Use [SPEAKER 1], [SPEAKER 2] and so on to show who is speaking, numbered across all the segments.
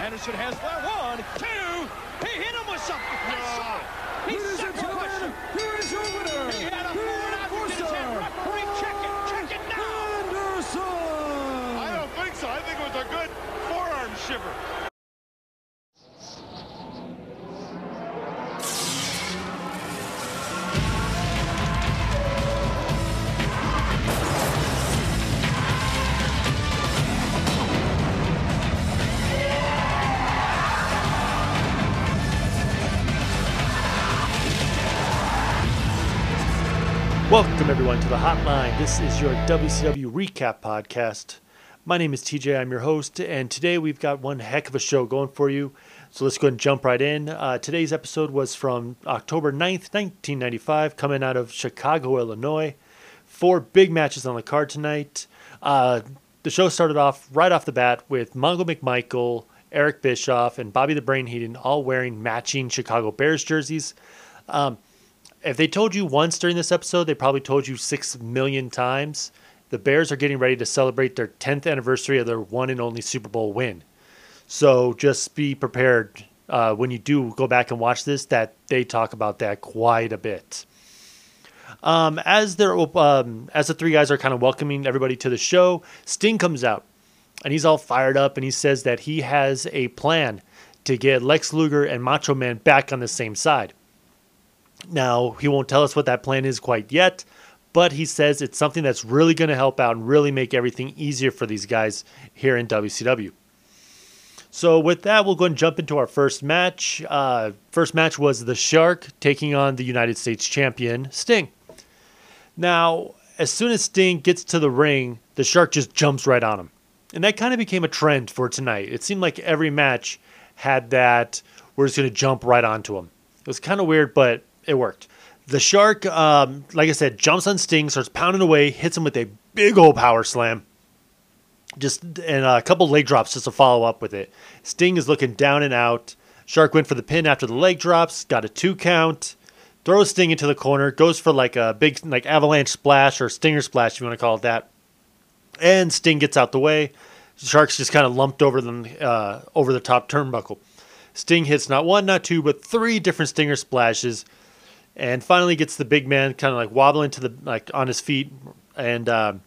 [SPEAKER 1] Anderson has that one, two. He hit him with something. No. He
[SPEAKER 2] Ladies and gentlemen, here is your winner,
[SPEAKER 1] He had a
[SPEAKER 2] the
[SPEAKER 1] four and out in his head. Referee, check it, check it now.
[SPEAKER 2] Anderson.
[SPEAKER 3] I don't think so. I think it was a good forearm shiver.
[SPEAKER 4] The Hotline. This is your WCW Recap Podcast. My name is TJ, I'm your host, and today we've got one heck of a show going for you. So let's go and jump right in. Uh, today's episode was from October 9th, 1995, coming out of Chicago, Illinois. Four big matches on the card tonight. Uh, the show started off right off the bat with Mongo McMichael, Eric Bischoff, and Bobby the Brain Heenan all wearing matching Chicago Bears jerseys. Um, if they told you once during this episode, they probably told you six million times. The Bears are getting ready to celebrate their 10th anniversary of their one and only Super Bowl win. So just be prepared uh, when you do go back and watch this that they talk about that quite a bit. Um, as they're um, as the three guys are kind of welcoming everybody to the show, Sting comes out and he's all fired up and he says that he has a plan to get Lex Luger and Macho Man back on the same side. Now, he won't tell us what that plan is quite yet, but he says it's something that's really going to help out and really make everything easier for these guys here in WCW. So, with that, we'll go and jump into our first match. Uh, first match was The Shark taking on the United States champion, Sting. Now, as soon as Sting gets to the ring, the Shark just jumps right on him. And that kind of became a trend for tonight. It seemed like every match had that, we're just going to jump right onto him. It was kind of weird, but it worked. The shark, um, like I said, jumps on Sting, starts pounding away, hits him with a big old power slam. Just and a couple leg drops just to follow up with it. Sting is looking down and out. Shark went for the pin after the leg drops, got a two count, throws Sting into the corner, goes for like a big like avalanche splash or stinger splash if you want to call it that. And Sting gets out the way. Shark's just kind of lumped over them uh, over the top turnbuckle. Sting hits not one, not two, but three different stinger splashes and finally gets the big man kind of like wobbling to the like on his feet, and um,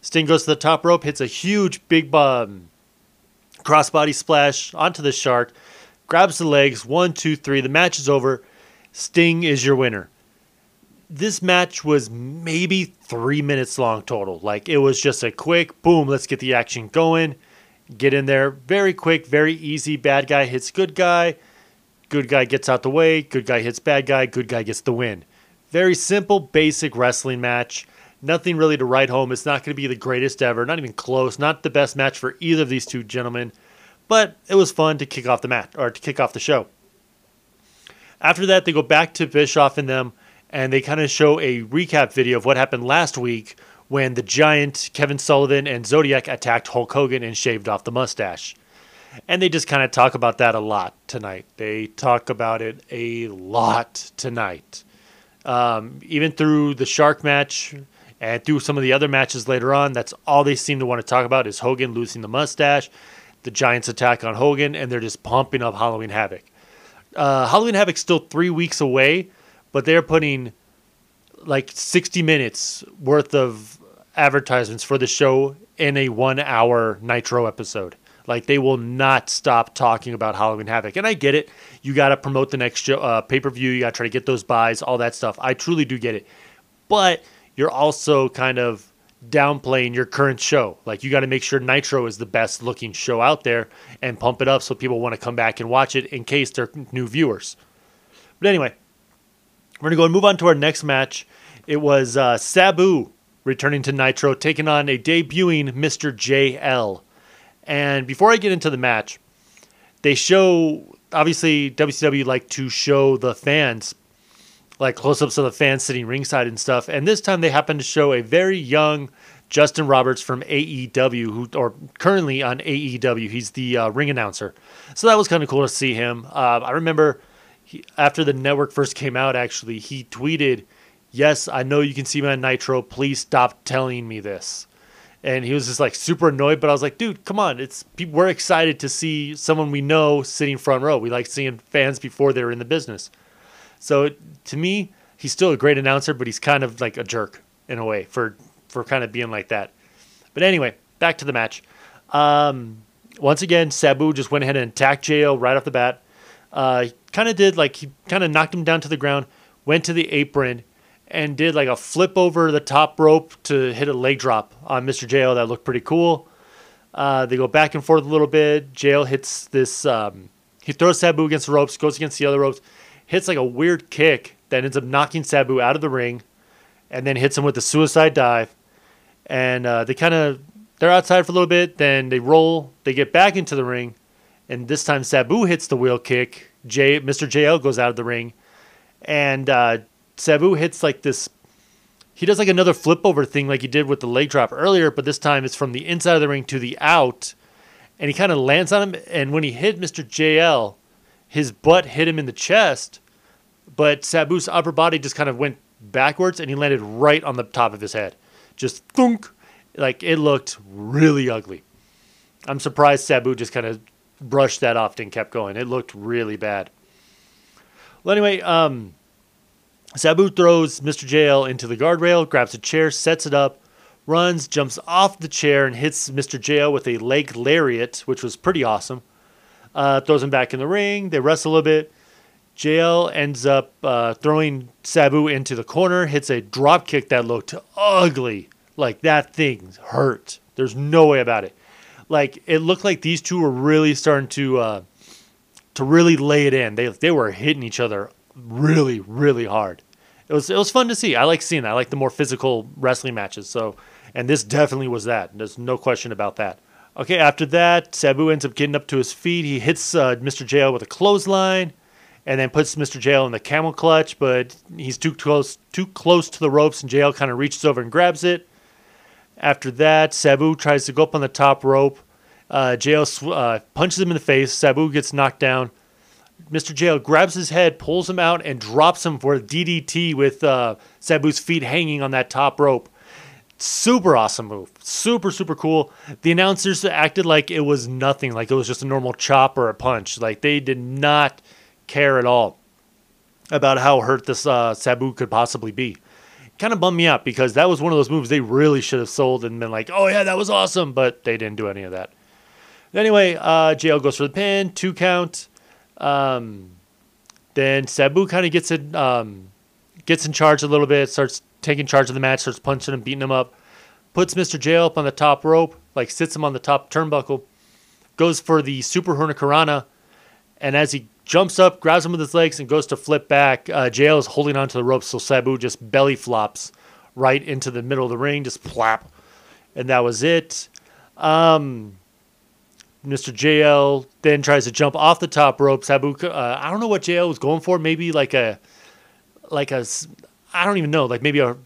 [SPEAKER 4] Sting goes to the top rope, hits a huge big um, crossbody splash onto the shark, grabs the legs, one, two, three. The match is over. Sting is your winner. This match was maybe three minutes long total. Like it was just a quick boom. Let's get the action going. Get in there, very quick, very easy. Bad guy hits good guy. Good guy gets out the way. Good guy hits bad guy. Good guy gets the win. Very simple, basic wrestling match. Nothing really to write home. It's not going to be the greatest ever. Not even close. Not the best match for either of these two gentlemen. But it was fun to kick off the match or to kick off the show. After that, they go back to Bischoff and them, and they kind of show a recap video of what happened last week when the Giant, Kevin Sullivan, and Zodiac attacked Hulk Hogan and shaved off the mustache and they just kind of talk about that a lot tonight. They talk about it a lot tonight. Um, even through the Shark match and through some of the other matches later on, that's all they seem to want to talk about is Hogan losing the mustache, the Giants' attack on Hogan, and they're just pumping up Halloween Havoc. Uh, Halloween Havoc's still three weeks away, but they're putting like 60 minutes worth of advertisements for the show in a one hour Nitro episode. Like they will not stop talking about Halloween Havoc, and I get it. You got to promote the next uh, pay per view. You got to try to get those buys, all that stuff. I truly do get it, but you're also kind of downplaying your current show. Like you got to make sure Nitro is the best looking show out there and pump it up so people want to come back and watch it in case they're new viewers. But anyway, we're gonna go and move on to our next match. It was uh, Sabu returning to Nitro, taking on a debuting Mr. JL. And before I get into the match, they show obviously WCW like to show the fans like close-ups of the fans sitting ringside and stuff. And this time they happen to show a very young Justin Roberts from AEW, who or currently on AEW. He's the uh, ring announcer. So that was kind of cool to see him. Uh, I remember he, after the network first came out, actually he tweeted, "Yes, I know you can see me on Nitro. Please stop telling me this." And he was just like super annoyed. But I was like, dude, come on, it's we're excited to see someone we know sitting front row. We like seeing fans before they're in the business. So to me, he's still a great announcer, but he's kind of like a jerk in a way for for kind of being like that. But anyway, back to the match. Um, once again, Sabu just went ahead and attacked Jo right off the bat. Uh, kind of did like he kind of knocked him down to the ground, went to the apron, and did like a flip over the top rope to hit a leg drop on Mr. Jo. That looked pretty cool. Uh, they go back and forth a little bit. Jo hits this. Um, he throws Sabu against the ropes, goes against the other ropes, hits like a weird kick that ends up knocking Sabu out of the ring, and then hits him with the suicide dive. And uh, they kind of they're outside for a little bit. Then they roll. They get back into the ring, and this time Sabu hits the wheel kick. J, Mr. JL goes out of the ring, and uh, Sabu hits like this. He does like another flip over thing like he did with the leg drop earlier, but this time it's from the inside of the ring to the out, and he kind of lands on him. And when he hit Mr. JL, his butt hit him in the chest, but Sabu's upper body just kind of went backwards, and he landed right on the top of his head, just thunk. Like it looked really ugly. I'm surprised Sabu just kind of brushed that off and kept going. It looked really bad. Well, anyway, um, Sabu throws Mr. JL into the guardrail, grabs a chair, sets it up, runs, jumps off the chair, and hits Mr. JL with a leg lariat, which was pretty awesome. Uh, throws him back in the ring. They wrestle a bit. JL ends up uh, throwing Sabu into the corner, hits a drop kick that looked ugly. Like that thing hurt. There's no way about it like it looked like these two were really starting to uh, to really lay it in. They they were hitting each other really really hard. It was it was fun to see. I like seeing that. I like the more physical wrestling matches. So and this definitely was that. There's no question about that. Okay, after that, Sabu ends up getting up to his feet. He hits uh, Mr. JL with a clothesline, and then puts Mr. JL in the camel clutch. But he's too close too close to the ropes, and JL kind of reaches over and grabs it. After that, Sabu tries to go up on the top rope. Uh, JL uh, punches him in the face. Sabu gets knocked down. Mr. JL grabs his head, pulls him out, and drops him for a DDT with uh, Sabu's feet hanging on that top rope. Super awesome move. Super, super cool. The announcers acted like it was nothing, like it was just a normal chop or a punch. Like they did not care at all about how hurt this uh, Sabu could possibly be kind of bummed me out because that was one of those moves they really should have sold and been like, oh yeah, that was awesome, but they didn't do any of that. Anyway, uh, JL goes for the pin, two count. Um, then Sabu kind of gets it, um, gets in charge a little bit, starts taking charge of the match, starts punching him, beating him up, puts Mr. JL up on the top rope, like sits him on the top turnbuckle, goes for the Super Hurricanrana, and as he jumps up, grabs him with his legs, and goes to flip back. Uh, JL is holding onto the ropes, so Sabu just belly flops right into the middle of the ring, just plap. And that was it. Um, Mr. JL then tries to jump off the top rope. Sabu, uh, I don't know what JL was going for. Maybe like a, like a, I don't even know, like maybe a, a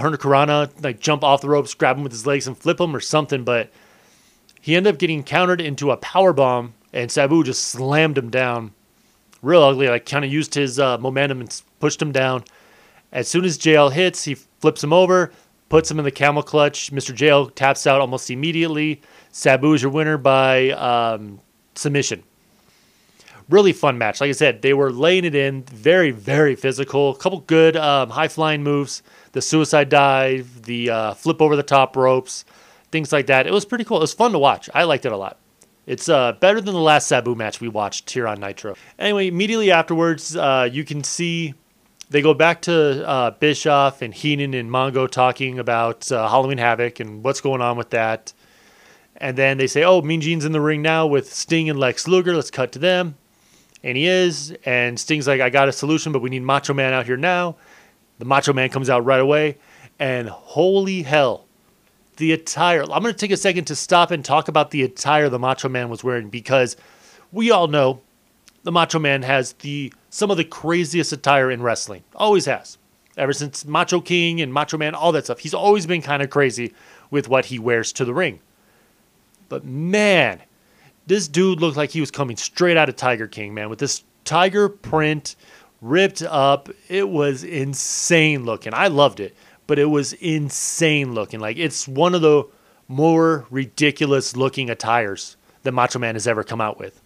[SPEAKER 4] Hurricanrana, like jump off the ropes, grab him with his legs and flip him or something. But he ended up getting countered into a power bomb, and Sabu just slammed him down real ugly. Like kind of used his uh, momentum and pushed him down. As soon as JL hits, he flips him over, puts him in the camel clutch. Mr. JL taps out almost immediately. Sabu is your winner by um, submission. Really fun match. Like I said, they were laying it in. Very, very physical. A couple good um, high flying moves. The suicide dive, the uh, flip over the top ropes, things like that. It was pretty cool. It was fun to watch. I liked it a lot. It's uh, better than the last Sabu match we watched here on Nitro. Anyway, immediately afterwards, uh, you can see they go back to uh, Bischoff and Heenan and Mongo talking about uh, Halloween Havoc and what's going on with that. And then they say, oh, Mean Gene's in the ring now with Sting and Lex Luger. Let's cut to them. And he is. And Sting's like, I got a solution, but we need Macho Man out here now. The Macho Man comes out right away. And holy hell, the attire. I'm going to take a second to stop and talk about the attire the Macho Man was wearing because we all know the Macho Man has the some of the craziest attire in wrestling. Always has. Ever since Macho King and Macho Man, all that stuff. He's always been kind of crazy with what he wears to the ring. But man, this dude looked like he was coming straight out of Tiger King, man, with this tiger print ripped up. It was insane looking. I loved it but it was insane looking. Like it's one of the more ridiculous looking attires that Macho Man has ever come out with.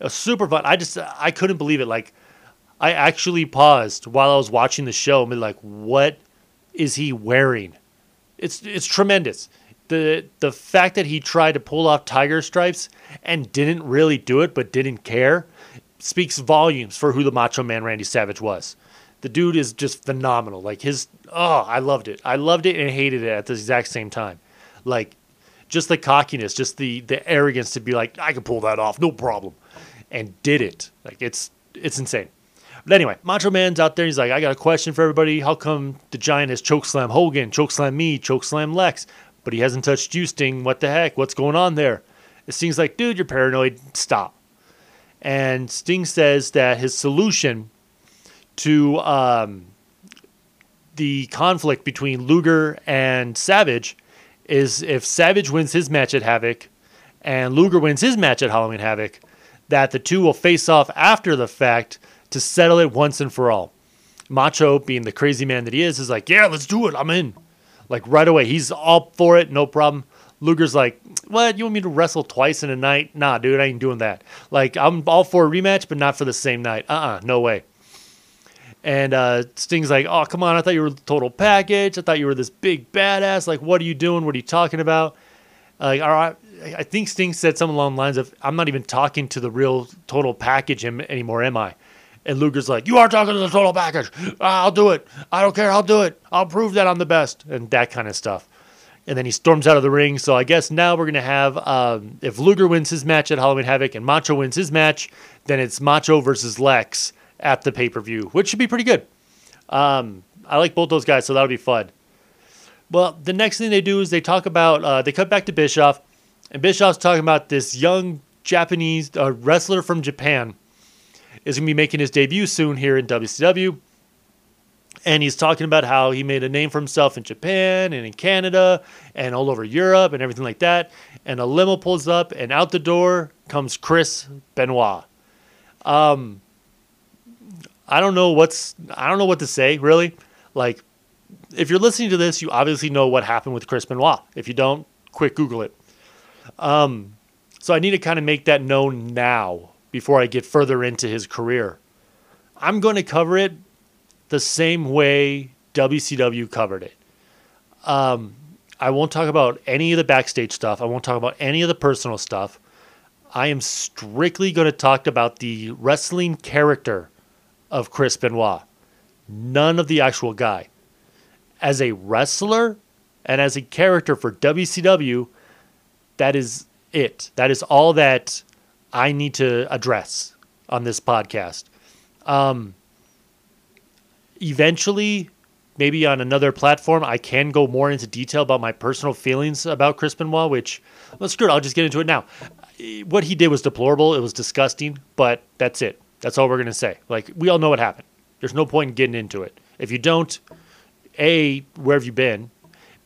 [SPEAKER 4] A super fun. I just I couldn't believe it. Like I actually paused while I was watching the show and be like, what is he wearing? It's it's tremendous. The the fact that he tried to pull off tiger stripes and didn't really do it but didn't care speaks volumes for who the Macho Man Randy Savage was. The dude is just phenomenal. Like his oh, I loved it. I loved it and hated it at the exact same time. Like just the cockiness, just the the arrogance to be like, I can pull that off, no problem. And did it. Like it's it's insane. But anyway, Macho Man's out there. He's like, I got a question for everybody. How come the Giant has chokeslam Hogan, chokeslam me, chokeslam Lex, but he hasn't touched you, Sting? What the heck? What's going on there? It Sting's like, dude, you're paranoid. Stop. And Sting says that his solution to um, the conflict between Luger and Savage is if Savage wins his match at Havoc and Luger wins his match at Halloween Havoc, that the two will face off after the fact to settle it once and for all. Macho, being the crazy man that he is, is like, yeah, let's do it. I'm in. Like right away. He's all for it, no problem. Luger's like, what? You want me to wrestle twice in a night? Nah, dude, I ain't doing that. Like, I'm all for a rematch, but not for the same night. Uh uh no way. And uh, Sting's like, oh, come on. I thought you were the total package. I thought you were this big badass. Like, what are you doing? What are you talking about? Like, all right. I think Sting said something along the lines of, I'm not even talking to the real total package anymore, am I? And Luger's like, You are talking to the total package. I'll do it. I don't care. I'll do it. I'll prove that I'm the best. And that kind of stuff. And then he storms out of the ring. So I guess now we're going to have, um, if Luger wins his match at Halloween Havoc and Macho wins his match, then it's Macho versus Lex at the pay per view, which should be pretty good. Um, I like both those guys, so that'll be fun. Well, the next thing they do is they talk about, uh, they cut back to Bischoff, and Bischoff's talking about this young Japanese uh, wrestler from Japan is going to be making his debut soon here in WCW. And he's talking about how he made a name for himself in Japan and in Canada and all over Europe and everything like that. And a limo pulls up, and out the door comes Chris Benoit. Um, I don't know what's I don't know what to say really. Like, if you're listening to this, you obviously know what happened with Chris Benoit. If you don't, quick Google it. Um, so I need to kind of make that known now before I get further into his career. I'm going to cover it the same way WCW covered it. Um, I won't talk about any of the backstage stuff. I won't talk about any of the personal stuff. I am strictly going to talk about the wrestling character of Chris Benoit, none of the actual guy. As a wrestler and as a character for WCW, that is it. That is all that I need to address on this podcast. Um, eventually, maybe on another platform, I can go more into detail about my personal feelings about Chris Benoit, which, well, screw it, I'll just get into it now. What he did was deplorable. It was disgusting, but that's it. That's all we're going to say. Like, we all know what happened. There's no point in getting into it. If you don't, A, where have you been?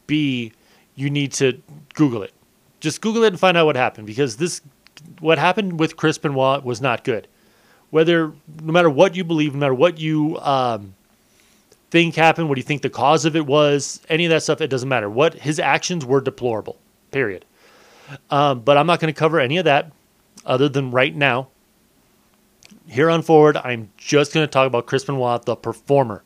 [SPEAKER 4] B, you need to Google it. Just Google it and find out what happened because this what happened with Chris Benoit was not good. Whether, no matter what you believe, no matter what you um, think happened, what do you think the cause of it was, any of that stuff, it doesn't matter. What his actions were deplorable. Period. Um, but I'm not going to cover any of that, other than right now. Here on forward, I'm just going to talk about Chris Benoit, the performer.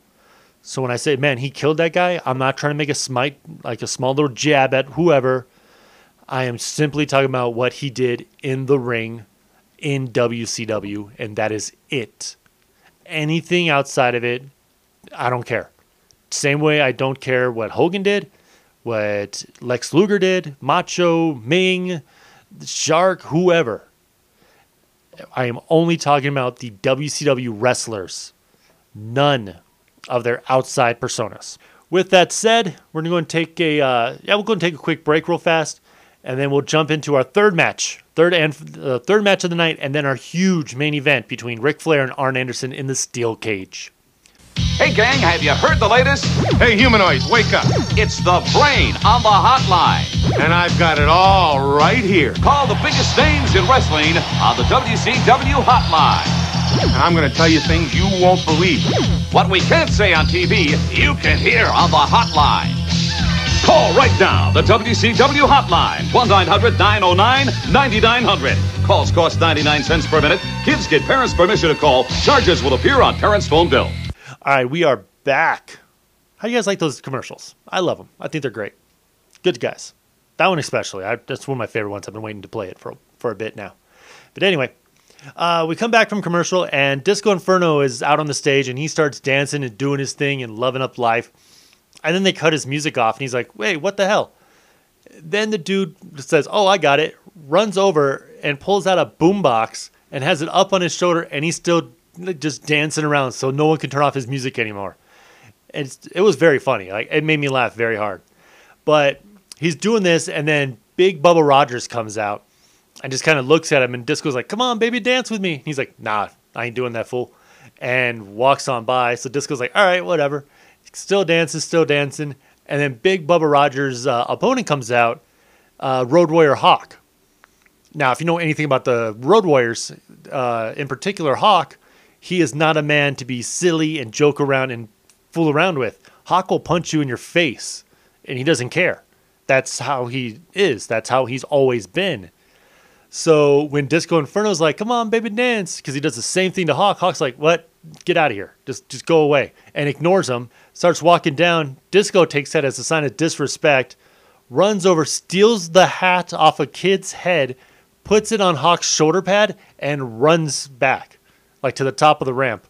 [SPEAKER 4] So when I say, man, he killed that guy, I'm not trying to make a smite, like a small little jab at whoever. I am simply talking about what he did in the ring in WCW, and that is it. Anything outside of it, I don't care. Same way I don't care what Hogan did, what Lex Luger did, Macho, Ming, Shark, whoever. I am only talking about the WCW wrestlers, none of their outside personas. With that said, we're going to take a uh, yeah, we're going to take a quick break real fast and then we'll jump into our third match, third and uh, third match of the night, and then our huge main event between Ric Flair and Arn Anderson in the steel cage.
[SPEAKER 5] Hey, gang, have you heard the latest?
[SPEAKER 3] Hey, humanoids, wake up.
[SPEAKER 5] It's the brain on the hotline.
[SPEAKER 3] And I've got it all right here.
[SPEAKER 5] Call the biggest names in wrestling on the WCW hotline.
[SPEAKER 3] And I'm going to tell you things you won't believe.
[SPEAKER 5] What we can't say on TV, you can hear on the hotline. Call right now. The WCW hotline. 1-900-909-9900. Calls cost 99 cents per minute. Kids get parents' permission to call. Charges will appear on parents' phone bill.
[SPEAKER 4] All right, we are back. How do you guys like those commercials? I love them. I think they're great. Good guys. That one especially. I, that's one of my favorite ones. I've been waiting to play it for for a bit now. But anyway, uh, we come back from commercial, and Disco Inferno is out on the stage, and he starts dancing and doing his thing and loving up life. And then they cut his music off, and he's like, "Wait, what the hell?" Then the dude says, "Oh, I got it." Runs over and pulls out a boombox and has it up on his shoulder, and he's still just dancing around, so no one can turn off his music anymore. It's, it was very funny. Like it made me laugh very hard. But he's doing this, and then Big Bubba Rogers comes out and just kind of looks at him, and Disco's like, "Come on, baby, dance with me." He's like, "Nah, I ain't doing that, fool," and walks on by. So Disco's like, "All right, whatever." Still dancing, still dancing, and then Big Bubba Rogers' uh, opponent comes out, uh, Road Warrior Hawk. Now, if you know anything about the Road Warriors, uh, in particular Hawk, he is not a man to be silly and joke around and fool around with. Hawk will punch you in your face, and he doesn't care. That's how he is. That's how he's always been. So when Disco Inferno's like, "Come on, baby, dance," because he does the same thing to Hawk, Hawk's like, "What? Get out of here! Just, just go away!" and ignores him. Starts walking down. Disco takes that as a sign of disrespect. Runs over, steals the hat off a kid's head, puts it on Hawk's shoulder pad, and runs back, like to the top of the ramp.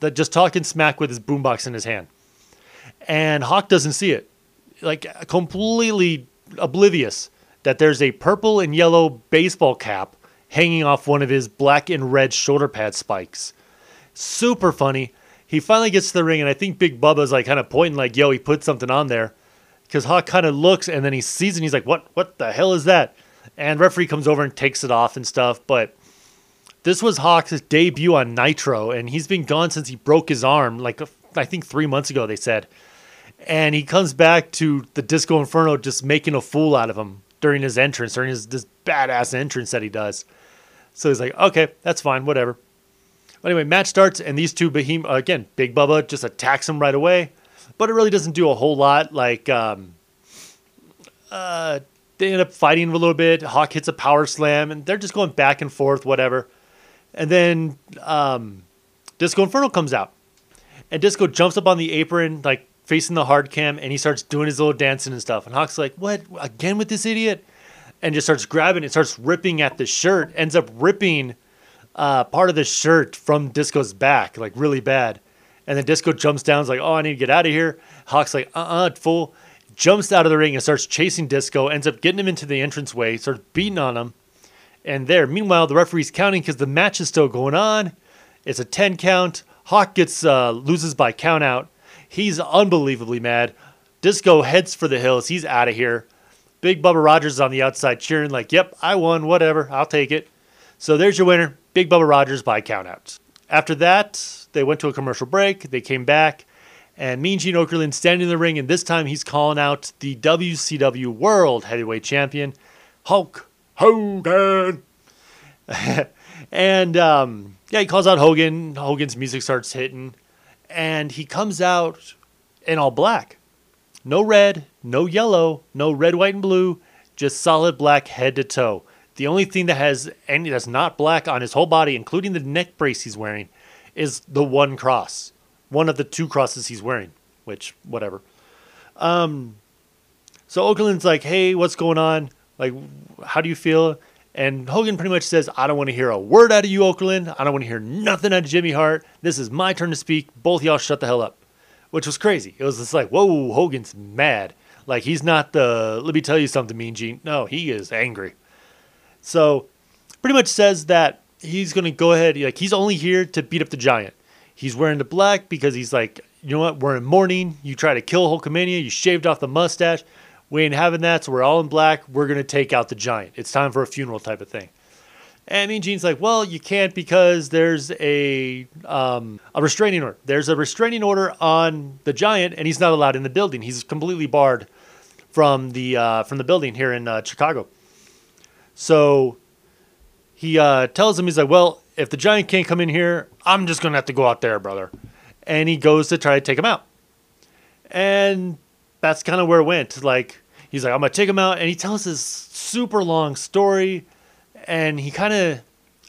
[SPEAKER 4] That just talking smack with his boombox in his hand. And Hawk doesn't see it, like completely oblivious that there's a purple and yellow baseball cap hanging off one of his black and red shoulder pad spikes. Super funny. He finally gets to the ring, and I think Big Bubba's like kind of pointing, like, "Yo, he put something on there." Because Hawk kind of looks, and then he sees it, and he's like, "What? What the hell is that?" And referee comes over and takes it off and stuff. But this was Hawk's debut on Nitro, and he's been gone since he broke his arm, like I think three months ago. They said, and he comes back to the Disco Inferno, just making a fool out of him during his entrance, during his this badass entrance that he does. So he's like, okay, that's fine, whatever. But anyway, match starts, and these two behem again, Big Bubba just attacks him right away, but it really doesn't do a whole lot. Like, um, uh, they end up fighting a little bit. Hawk hits a power slam, and they're just going back and forth, whatever. And then um, Disco Inferno comes out, and Disco jumps up on the apron, like facing the hard cam, and he starts doing his little dancing and stuff. And Hawk's like, "What again with this idiot?" And just starts grabbing it, starts ripping at the shirt, ends up ripping uh, part of the shirt from Disco's back, like really bad. And then Disco jumps down, is like, "Oh, I need to get out of here." Hawk's like, "Uh-uh, fool!" Jumps out of the ring and starts chasing Disco. Ends up getting him into the entranceway, starts beating on him. And there, meanwhile, the referee's counting because the match is still going on. It's a ten count. Hawk gets uh, loses by count out. He's unbelievably mad. Disco heads for the hills. He's out of here. Big Bubba Rogers is on the outside cheering, like, yep, I won, whatever, I'll take it. So there's your winner, Big Bubba Rogers by countout. After that, they went to a commercial break. They came back, and Mean Gene Okerlund standing in the ring, and this time he's calling out the WCW World Heavyweight Champion, Hulk Hogan. and um, yeah, he calls out Hogan. Hogan's music starts hitting and he comes out in all black. No red, no yellow, no red, white, and blue, just solid black head to toe. The only thing that has any that's not black on his whole body, including the neck brace he's wearing, is the one cross. One of the two crosses he's wearing, which whatever. Um so Okerlund's like, hey, what's going on? Like, how do you feel? And Hogan pretty much says, I don't want to hear a word out of you, Okerlund. I don't want to hear nothing out of Jimmy Hart. This is my turn to speak. Both y'all shut the hell up. Which was crazy. It was just like, whoa, Hogan's mad. Like, he's not the, let me tell you something, Mean Gene. No, he is angry. So, pretty much says that he's going to go ahead, like, he's only here to beat up the giant. He's wearing the black because he's like, you know what, we're in mourning. You try to kill Hulkamania. You shaved off the mustache. We ain't having that, so we're all in black. We're going to take out the giant. It's time for a funeral type of thing. And Mean Gene's like, well, you can't because there's a um, a restraining order. There's a restraining order on the giant, and he's not allowed in the building. He's completely barred from the uh, from the building here in uh, Chicago. So he uh, tells him, he's like, well, if the giant can't come in here, I'm just gonna have to go out there, brother. And he goes to try to take him out. And that's kind of where it went. Like he's like, I'm gonna take him out, and he tells this super long story, and he kind of,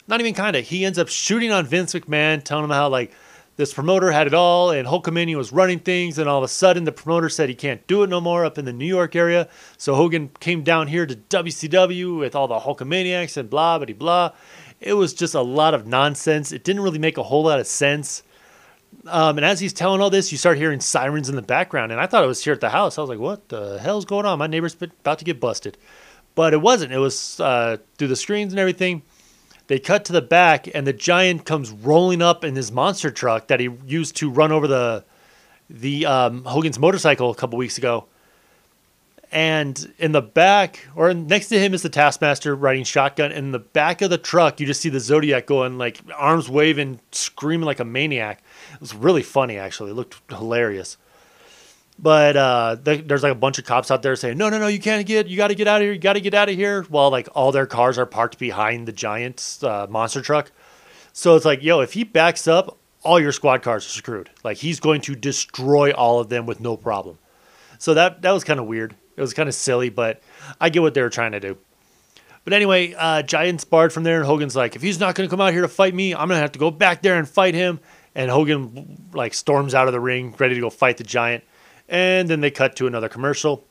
[SPEAKER 4] not even kind of, he ends up shooting on Vince McMahon, telling him how like this promoter had it all, and Hulkamania was running things, and all of a sudden the promoter said he can't do it no more up in the New York area, so Hogan came down here to WCW with all the Hulkamaniacs and blah blah blah. It was just a lot of nonsense. It didn't really make a whole lot of sense. Um, and as he's telling all this, you start hearing sirens in the background. And I thought it was here at the house. I was like, what the hell's going on? My neighbor's about to get busted. But it wasn't. It was uh, through the screens and everything. They cut to the back, and the giant comes rolling up in his monster truck that he used to run over the the um, Hogan's motorcycle a couple weeks ago. And in the back, or next to him, is the Taskmaster riding shotgun. In the back of the truck, you just see the Zodiac going like arms waving, screaming like a maniac. It was really funny, actually. It looked hilarious. But uh, th- there's like a bunch of cops out there saying, "No, no, no, you can't get. You got to get out of here. You got to get out of here." While like all their cars are parked behind the giant uh, monster truck. So it's like, yo, if he backs up, all your squad cars are screwed. Like he's going to destroy all of them with no problem. So that that was kind of weird. It was kind of silly, but I get what they were trying to do. But anyway, uh, Giant's barred from there, and Hogan's like, if he's not going to come out here to fight me, I'm going to have to go back there and fight him. And Hogan like storms out of the ring, ready to go fight the Giant. And then they cut to another commercial.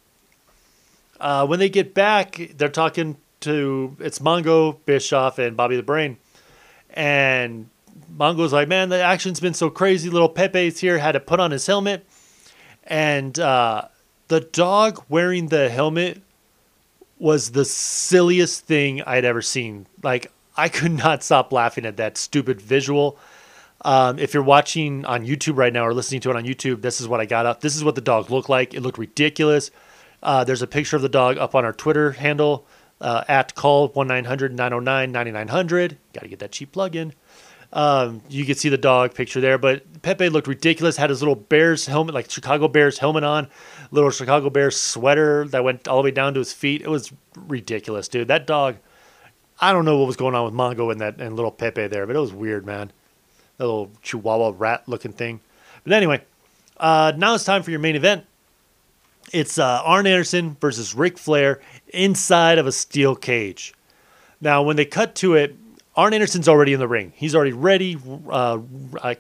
[SPEAKER 4] Uh, when they get back, they're talking to it's Mongo, Bischoff, and Bobby the Brain. And Mongo's like, man, the action's been so crazy. Little Pepe's here had to put on his helmet. And uh, the dog wearing the helmet was the silliest thing I'd ever seen. Like, I could not stop laughing at that stupid visual. Um, if you're watching on YouTube right now or listening to it on YouTube, this is what I got up. This is what the dog looked like. It looked ridiculous. Uh, there's a picture of the dog up on our Twitter handle uh, at call 1 900 909 9900. Got to get that cheap plug in. Um, you can see the dog picture there, but Pepe looked ridiculous. Had his little Bears helmet, like Chicago Bears helmet on, little Chicago Bears sweater that went all the way down to his feet. It was ridiculous, dude. That dog. I don't know what was going on with Mongo and that and little Pepe there, but it was weird, man. That little Chihuahua rat looking thing. But anyway, uh, now it's time for your main event. It's uh, Arn Anderson versus Ric Flair inside of a steel cage. Now, when they cut to it, Arn Anderson's already in the ring. He's already ready, uh,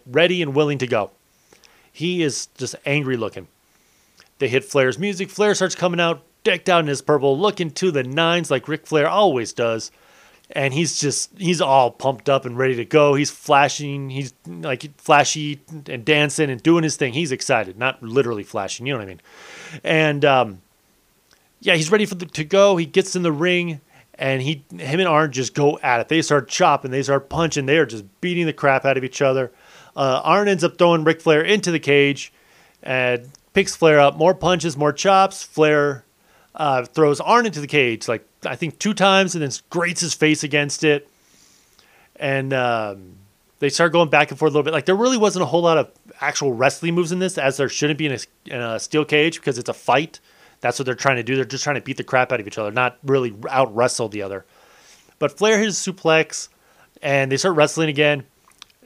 [SPEAKER 4] ready and willing to go. He is just angry looking. They hit Flair's music. Flair starts coming out, decked out in his purple, looking to the nines like Ric Flair always does. And he's just, he's all pumped up and ready to go. He's flashing, he's like flashy and dancing and doing his thing. He's excited, not literally flashing, you know what I mean? And um, yeah, he's ready for the, to go. He gets in the ring and he him and Arn just go at it. They start chopping, they start punching, they are just beating the crap out of each other. Uh, Arn ends up throwing Ric Flair into the cage and picks Flair up. More punches, more chops. Flair uh, throws Arn into the cage like I think two times and then grates his face against it. And um, they start going back and forth a little bit. Like there really wasn't a whole lot of actual wrestling moves in this, as there shouldn't be in a, in a steel cage because it's a fight. That's what they're trying to do. They're just trying to beat the crap out of each other, not really out wrestle the other. But Flair hits suplex, and they start wrestling again.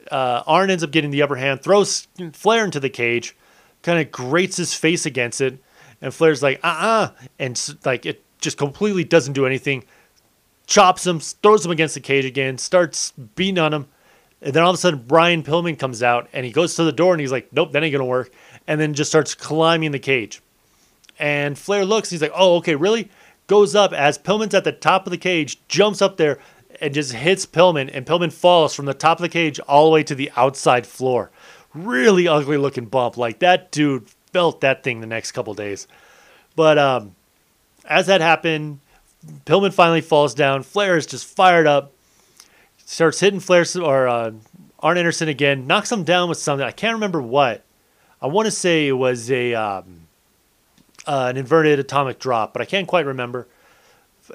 [SPEAKER 4] Uh, Arn ends up getting the upper hand, throws Flair into the cage, kind of grates his face against it, and Flair's like, uh uh and like it just completely doesn't do anything. Chops him, throws him against the cage again, starts beating on him, and then all of a sudden Brian Pillman comes out and he goes to the door and he's like, nope, that ain't gonna work, and then just starts climbing the cage. And Flair looks, he's like, oh, okay, really? Goes up as Pillman's at the top of the cage, jumps up there, and just hits Pillman, and Pillman falls from the top of the cage all the way to the outside floor. Really ugly looking bump. Like that dude felt that thing the next couple days. But um, as that happened, Pillman finally falls down. Flair is just fired up, starts hitting Flair or uh, Arn Anderson again, knocks him down with something. I can't remember what. I want to say it was a um, uh, an inverted atomic drop, but I can't quite remember.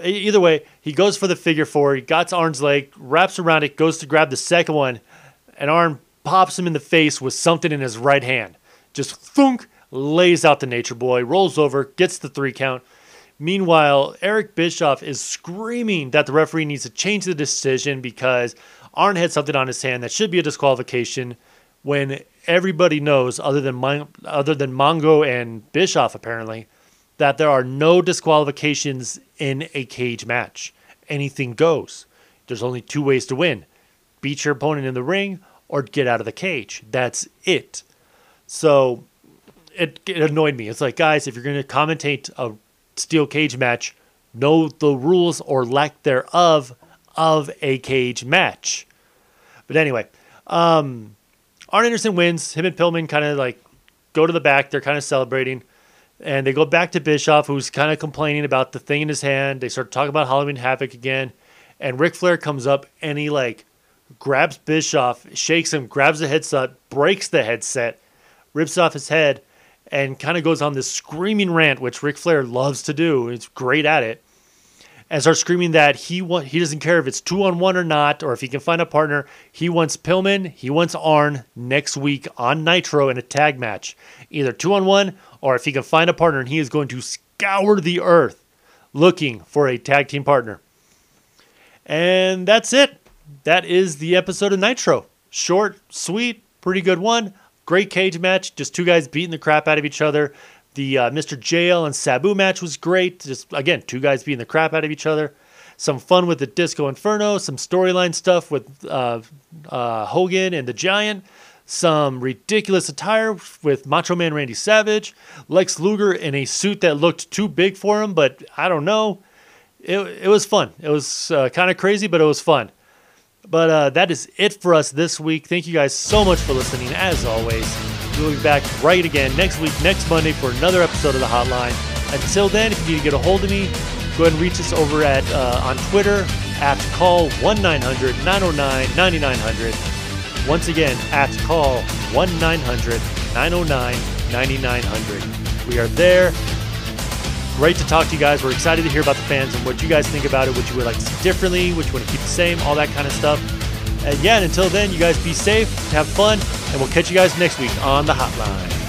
[SPEAKER 4] Either way, he goes for the figure four. He got Arn's leg, wraps around it, goes to grab the second one, and Arn pops him in the face with something in his right hand. Just thunk, lays out the Nature Boy, rolls over, gets the three count. Meanwhile, Eric Bischoff is screaming that the referee needs to change the decision because Arn had something on his hand that should be a disqualification when everybody knows, other than Mon- other than Mongo and Bischoff, apparently, that there are no disqualifications in a cage match. Anything goes. There's only two ways to win beat your opponent in the ring or get out of the cage. That's it. So it, it annoyed me. It's like, guys, if you're going to commentate a steel cage match, know the rules or lack thereof of a cage match. But anyway, um, Arn Anderson wins. Him and Pillman kind of like go to the back. They're kind of celebrating. And they go back to Bischoff, who's kind of complaining about the thing in his hand. They start talking about Halloween Havoc again. And Ric Flair comes up and he like grabs Bischoff, shakes him, grabs the headset, breaks the headset, rips off his head, and kind of goes on this screaming rant, which Ric Flair loves to do. He's great at it. And starts screaming that he wa- he doesn't care if it's two on one or not, or if he can find a partner. He wants Pillman, he wants Arn next week on Nitro in a tag match, either two on one, or if he can find a partner, and he is going to scour the earth looking for a tag team partner. And that's it. That is the episode of Nitro. Short, sweet, pretty good one. Great cage match. Just two guys beating the crap out of each other. The uh, Mr. JL and Sabu match was great. Just again, two guys beating the crap out of each other. Some fun with the Disco Inferno. Some storyline stuff with uh, uh, Hogan and the Giant. Some ridiculous attire with Macho Man Randy Savage. Lex Luger in a suit that looked too big for him, but I don't know. It, it was fun. It was uh, kind of crazy, but it was fun. But uh, that is it for us this week. Thank you guys so much for listening. As always, we'll be back right again next week, next Monday, for another episode of the Hotline. Until then, if you need to get a hold of me, go ahead and reach us over at uh, on Twitter at call one 909 9900. Once again, at call one 909 9900. We are there. Great to talk to you guys. We're excited to hear about the fans and what you guys think about it, what you would like to see differently, what you want to keep the same, all that kind of stuff. And yeah, and until then, you guys be safe, have fun, and we'll catch you guys next week on the hotline.